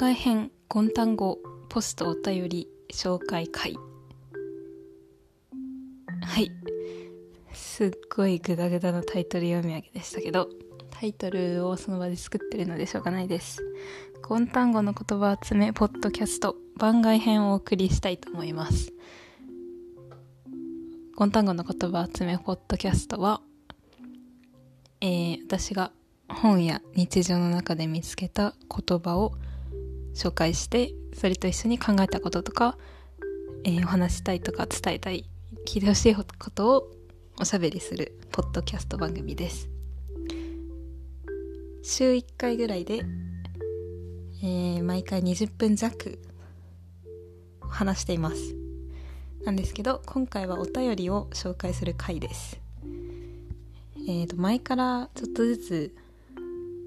外編ゴン単語ポストお便り紹介会。はい。すっごいグダグダのタイトル読み上げでしたけどタイトルをその場で作ってるのでしょうがないです。ゴン単語の言葉集めポッドキャスト番外編をお送りしたいと思います。ゴン単語の言葉集めポッドキャストはえー、私が本や日常の中で見つけた言葉を紹介してそれと一緒に考えたこととか、えー、お話したいとか伝えたい聞いてほしいことをおしゃべりするポッドキャスト番組です。週1回ぐらいで、えー、毎回20分弱話しています。なんですけど今回はお便りを紹介する回です。えーと前からちょっとずつ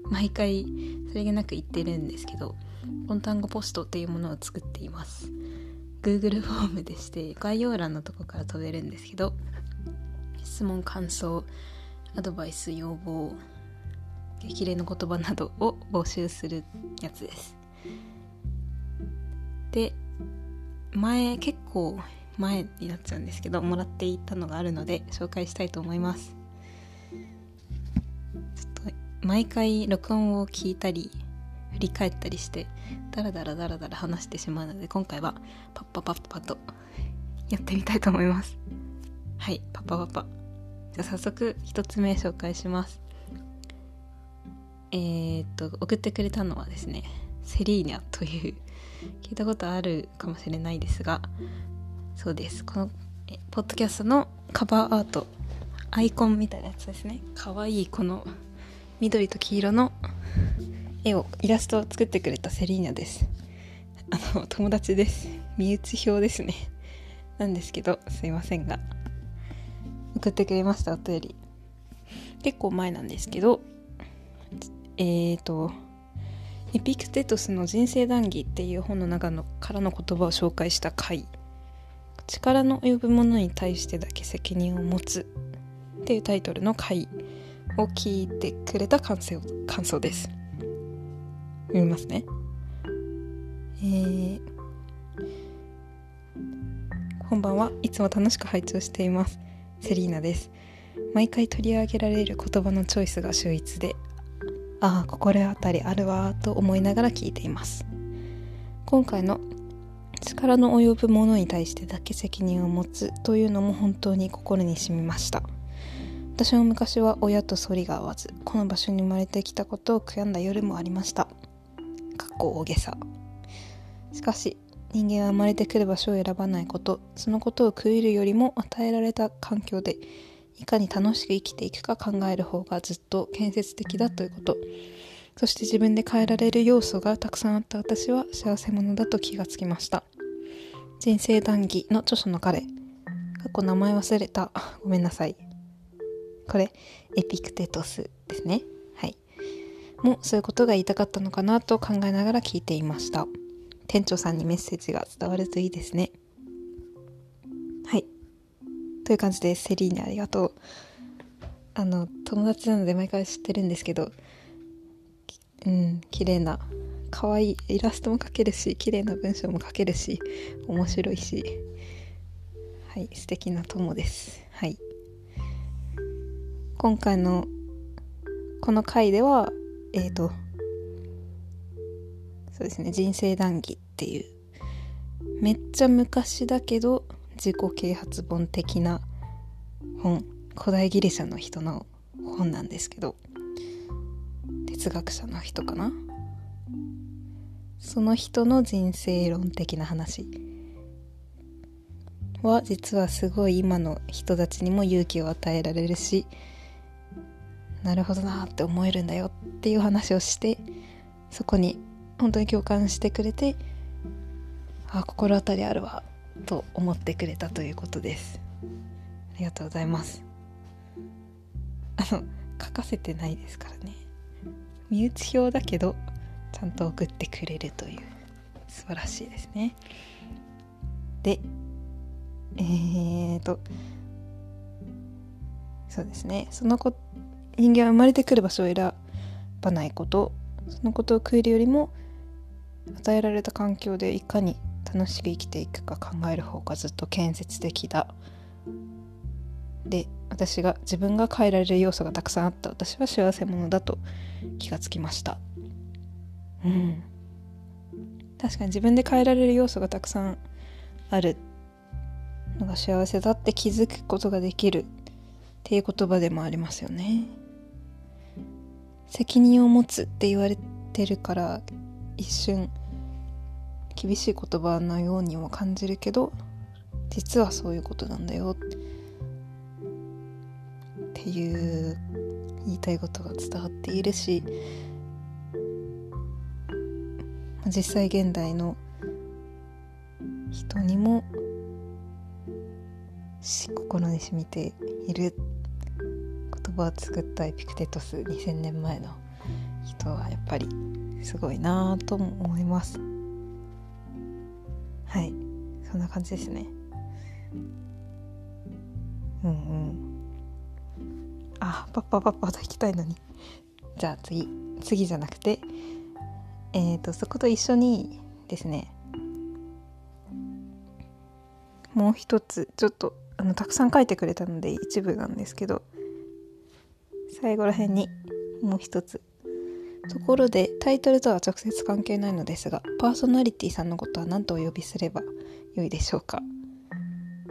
毎回それがなく言ってるんですけどン単語ポストっていうものを作っています。Google フォームでして概要欄のとこから飛べるんですけど質問感想アドバイス要望激励の言葉などを募集するやつです。で前結構前になっちゃうんですけどもらっていたのがあるので紹介したいと思います。ちょっと毎回録音を聞いたりり返ったりしてダラダラダラダラ話してしまうので今回はパッパパッパとやってみたいと思います。はいパッパパッパ。じゃあ早速1つ目紹介します。えー、っと送ってくれたのはですねセリーニャという聞いたことあるかもしれないですがそうです。このえポッドキャストのカバーアートアイコンみたいなやつですね。かわいいこの緑と黄色の絵をイラストを作ってくれたセリーナです。あの友達です。身内表ですね。なんですけどすいませんが。送ってくれましたお便り。結構前なんですけどえっ、ー、とエピクテトスの人生談義っていう本の中のからの言葉を紹介した回。力の及ぶものに対してだけ責任を持つ。っていうタイトルの回を聞いてくれた感想感想です。読みますね。えー、こんばんはいつも楽しく拝聴しています。セリーナです。毎回取り上げられる言葉のチョイスが秀逸で、ああ、心当たりあるわと思いながら聞いています。今回の力の及ぶものに対してだけ責任を持つというのも本当に心に染みました。私も昔は親と反りが合わずこの場所に生まれてきたことを悔やんだ夜もありましたこ大げさ。しかし人間は生まれてくる場所を選ばないこと。そのことを食いるよりも与えられた環境でいかに楽しく生きていくか考える方がずっと建設的だということ。そして自分で変えられる要素がたくさんあった。私は幸せ者だと気がつきました。人生談義の著書の彼。過去名前忘れた。ごめんなさい。これエピクテトスですね。もそういうことが言いたかったのかなと考えながら聞いていました。店長さんにメッセージが伝わるといいですね。はい。という感じでセリーヌありがとう。あの友達なので毎回知ってるんですけどうん綺麗な。可愛いイラストも描けるし綺麗な文章も書けるし面白いし。はい素敵な友です。はい。今回のこの回ではえっ、ー、とそうですね人生談義っていうめっちゃ昔だけど自己啓発本的な本古代ギリシャの人の本なんですけど哲学者の人かな？その人の人生論的な話。は実はすごい今の人たちにも勇気を与えられるしなるほどなって思えるんだよっていう話をしてそこに本当に共感してくれてあ心当たりあるわと思ってくれたということです。ありがとうございます。あの書かせてないですからね。身内表だけどちゃんと送ってくれるという素晴らしいですね。でえーとそうですね。そのこ人間は生まれてくる場所を選ばないことそのことを食えるよりも与えられた環境でいかに楽しく生きていくか考える方がずっと建設的だ。で私が自分が変えられる要素がたくさんあった。私は幸せ者だと気がつきました。うん。確かに自分で変えられる要素がたくさんある。のが幸せだって気づくことができるっていう言葉でもありますよね。責任を持つって言われてるから一瞬厳しい言葉のようにも感じるけど実はそういうことなんだよ。っていう言いたいことが伝わっているし実際現代の人にも心に染みている。葉を作ったエピクテトス2000年前の人はやっぱりすごいなぁと思います。はい。そんな感じですね。うんうん。あパッパパッパと行きたいのに。じゃあ次。次じゃなくて。えっ、ー、とそこと一緒にですね。もう一つちょっとあのたくさん書いてくれたので一部なんですけど。最後ら辺にもう一つ。ところでタイトルとは直接関係ないのですがパーソナリティさんのことは何とお呼びすればよいでしょうか。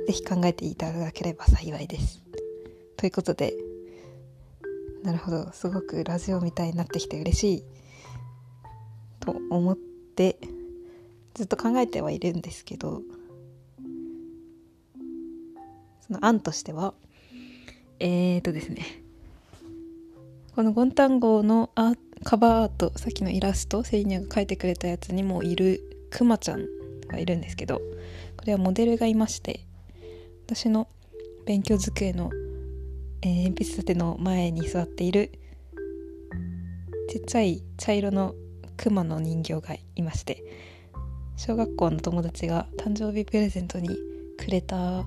是非考えていただければ幸いです。ということでなるほどすごくラジオみたいになってきて嬉しい。と思ってずっと考えてはいるんですけどその案としてはえーとですねこのゴンタン号のアカバーアートさっきのイラストセリニャが描いてくれたやつにもいるクマちゃんがいるんですけどこれはモデルがいまして私の勉強机の、えー、鉛筆立ての前に座っているちっちゃい茶色のクマの人形がいまして小学校の友達が誕生日プレゼントにくれた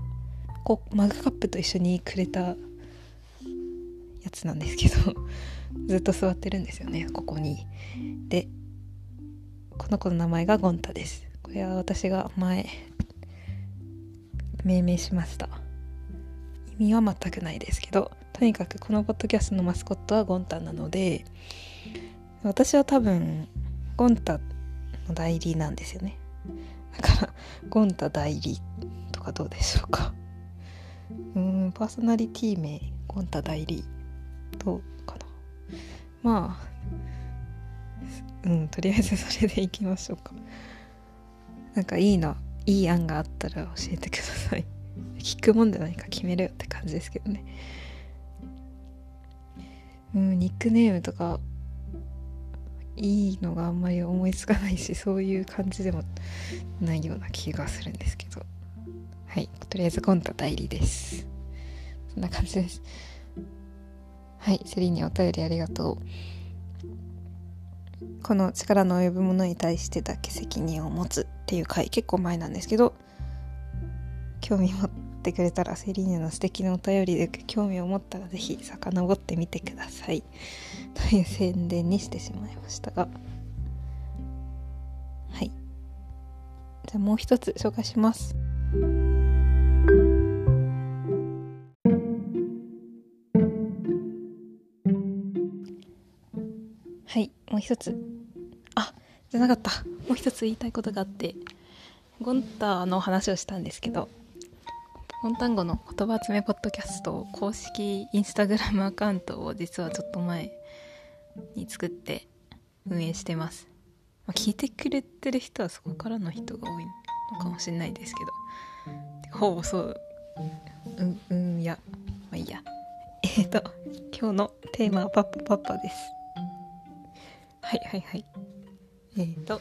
こうマグカップと一緒にくれたなんですけど ずっと座ってるんですよねここに。でこの子の名前がゴンタです。これは私が前命名しました。意味は全くないですけどとにかくこのポッドキャストのマスコットはゴンタなので私は多分ゴンタの代理なんですよね。だからゴンタ代理とかどうでしょうか。うんパーソナリティ名ゴンタ代理。どうかな。まあうんとりあえずそれでいきましょうか。なんかいいのいい案があったら教えてください。聞くもんで何か決めるよって感じですけどね。うんニックネームとかいいのがあんまり思いつかないしそういう感じでもないような気がするんですけど。はいとりあえずコンタ代理です。そんな感じです。はいセリーにお便りありがとう。この力の及ぶものに対してだけ責任を持つっていう回結構前なんですけど興味持ってくれたらセリーニの素敵なお便りで興味を持ったら是非遡ってみてください。という宣伝にしてしまいましたが。はい。じゃあもう一つ紹介します。一つ。あじゃなかった。もう一つ言いたいことがあって。ゴンタの話をしたんですけどゴンタン語の言葉集めポッドキャスト公式インスタグラムアカウントを実はちょっと前に作って運営してます、ま、聞いてくれてる人はそこからの人が多いのかもしれないですけどほぼそう。うんうんいや。まあいいや。えっ、ー、と今日のテーマはパッパパッパです。はいはいはい。えっ、ー、と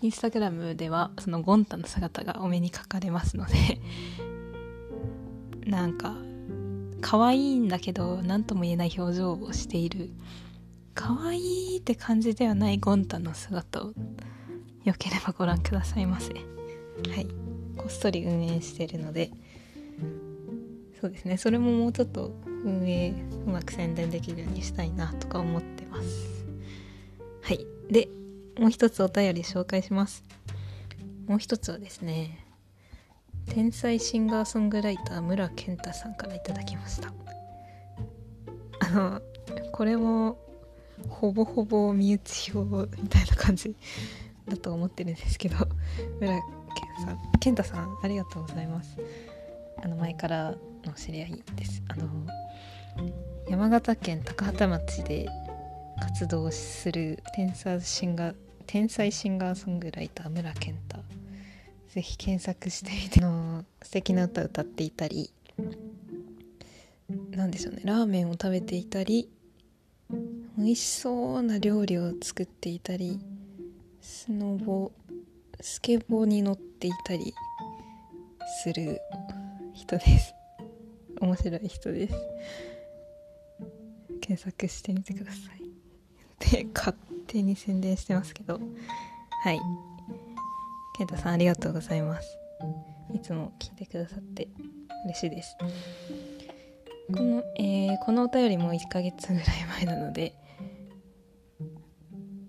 インスタグラムではそのゴンタの姿がお目にかかれますので なんか可愛いんだけど何とも言えない表情をしている可愛いって感じではないゴンタの姿をよければご覧くださいませ。はい。こっそり運営してるので。そうですね。それももうちょっと運営うまく宣伝できるようにしたいなとか思っはい。でもう一つお便り紹介します。もう一つはですね天才シンガーソングライター村健太さんからいただきました。あのこれもほぼほぼ身内表みたいな感じ だと思ってるんですけど村健さん。健太さんありがとうございます。あの前からの知り合いです。あの山形県高畑町で活動する天才シンガー天才シンガーソングライター村健太。ぜひ検索してみて。の素敵な歌歌っていたり。なんでしょうね。ラーメンを食べていたり。美味しそうな料理を作っていたり。スノボスケボーに乗っていたり。する人です。面白い人です。検索してみてください。で 勝手に宣伝してますけど。はい。健太さんありがとうございます。いつも聞いてくださって嬉しいです。この,、えー、このお便りも1ヶ月ぐらい前なので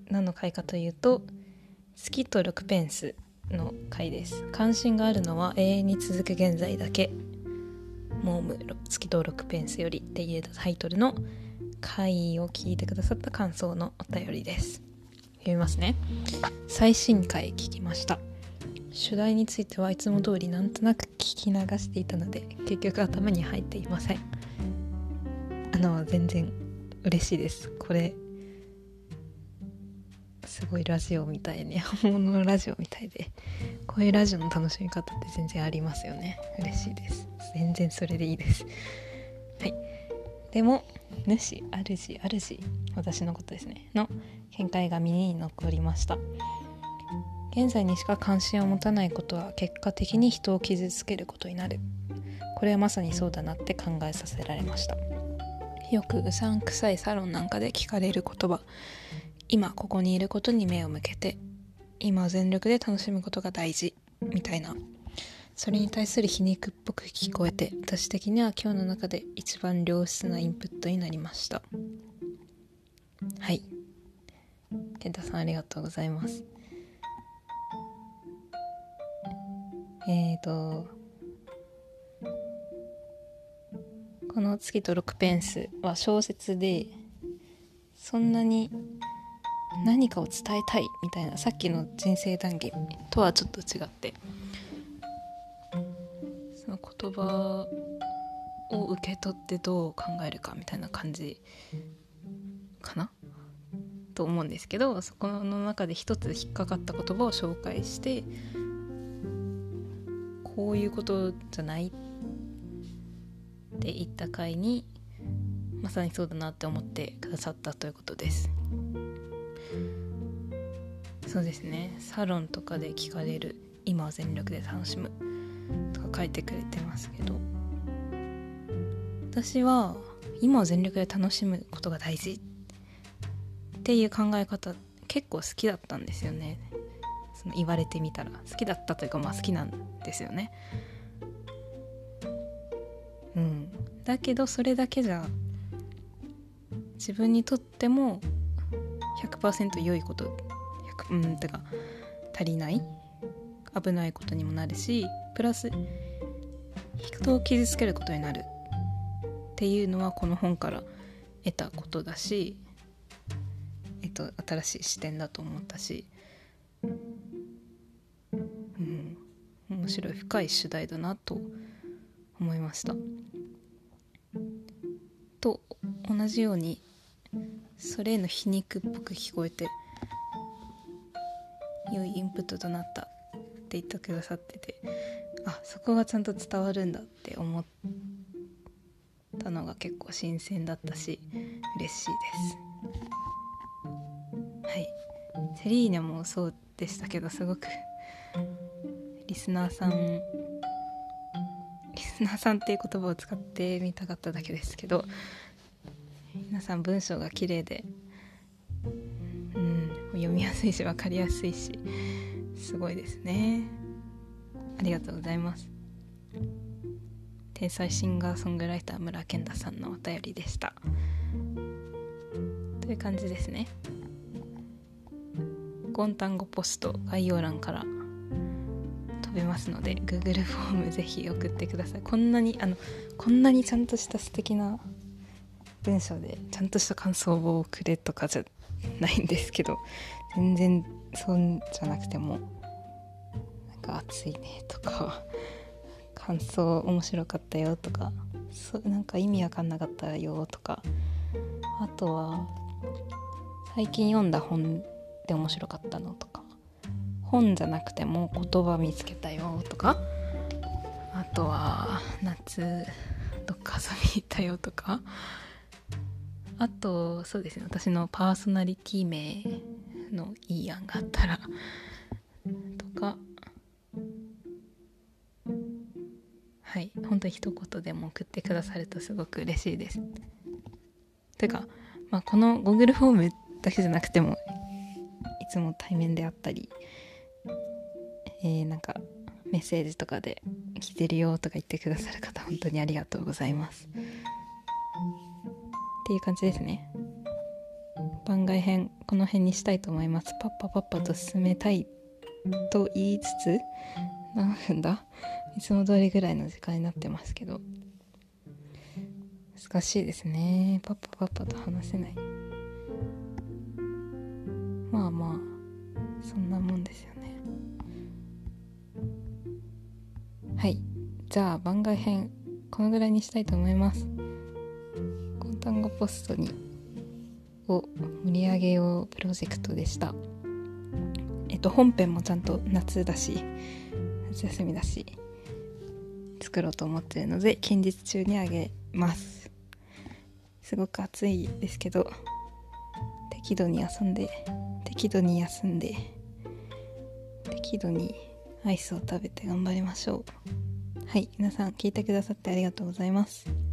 何の回かというと「月と6ペンス」の回です。関心があるのは永遠に続く現在だけ。モーム月と6ペンスよりっていうタイトルの回を聞いてくださった感想のお便りです。読みますね。最新回聞きました。主題についてはいつも通りなんとなく聞き流していたので結局頭に入っていません。あの全然嬉しいです。これすごいラジオみたいね。本物のラジオみたいで。こういうラジオの楽しみ方って全然ありますよね。嬉しいです。全然それでいいです。はい。でも主主主私のことですね。の見解が身に残りました。現在にしか関心を持たないことは結果的に人を傷つけることになる。これはまさにそうだなって考えさせられました。よくうさんくさいサロンなんかで聞かれる言葉。今ここにいることに目を向けて。今全力で楽しむことが大事。みたいな。それに対する皮肉っぽく聞こえて私的には今日の中で一番良質なインプットになりました。はい。健太さんありがとうございます。えーとこの「月と6ペンス」は小説でそんなに何かを伝えたいみたいなさっきの人生談義とはちょっと違って言葉を受け取ってどう考えるかみたいな感じかな？と思うんですけどそこの中で一つ引っかかった言葉を紹介してこういうことじゃないって言った回にまさにそうだなって思ってくださったということです。そうですね。サロンとかで聞かれる「今は全力で楽しむ」書いてくれてますけど。私は今は全力で楽しむことが大事。っていう考え方結構好きだったんですよね。その言われてみたら。好きだったというかまあ好きなんですよね。うん。だけどそれだけじゃ自分にとっても100%良いことうんてか足りない危ないことにもなるしプラス人を傷つけることになるっていうのはこの本から得たことだし、えっと、新しい視点だと思ったしうん面白い深い主題だなと思いました。と同じようにそれへの皮肉っぽく聞こえて良いインプットとなったって言ってくださっててあそこがちゃんと伝わるんだって思ったのが結構新鮮だったし嬉しいです。はい。セリーナもそうでしたけどすごくリスナーさんリスナーさんっていう言葉を使ってみたかっただけですけど皆さん文章が綺麗でうん読みやすいし分かりやすいしすごいですね。ありがとうございます。天才シンガーソングライター村健太さんのお便りでした。という感じですね。録音単語ポスト概要欄から飛べますので Google フォームぜひ送ってください。こんなにあのこんなにちゃんとした素敵な文章でちゃんとした感想をくれとかじゃないんですけど全然そうじゃなくてもか暑いねとか感想面白かったよとかそなんか意味わかんなかったよとかあとは最近読んだ本で面白かったのとか本じゃなくても言葉見つけたよとかあとは夏どっか遊びに行ったよとかあとそうですね私のパーソナリティ名のいい案があったらとかはい。本当に一言でも送ってくださるとすごく嬉しいです。てか、まあ、この Google フォームだけじゃなくてもいつも対面であったりえー、なんかメッセージとかで「聞いてるよ」とか言ってくださる方本当にありがとうございます。っていう感じですね。番外編この辺にしたいと思います。パッパパッパと進めたいと言いつつ何分だ？いつも通りぐらいの時間になってますけど。難しいですね。パッパパッパと話せない。まあまあそんなもんですよね。はい。じゃあ番外編このぐらいにしたいと思います。単語ポストにを盛り上げようプロジェクトでした。えっと本編もちゃんと夏だし夏休みだし。作ろうと思ってるので近日中にあげます。すごく暑いですけど適度に遊んで適度に休んで適度にアイスを食べて頑張りましょう。はい皆さん聞いてくださってありがとうございます。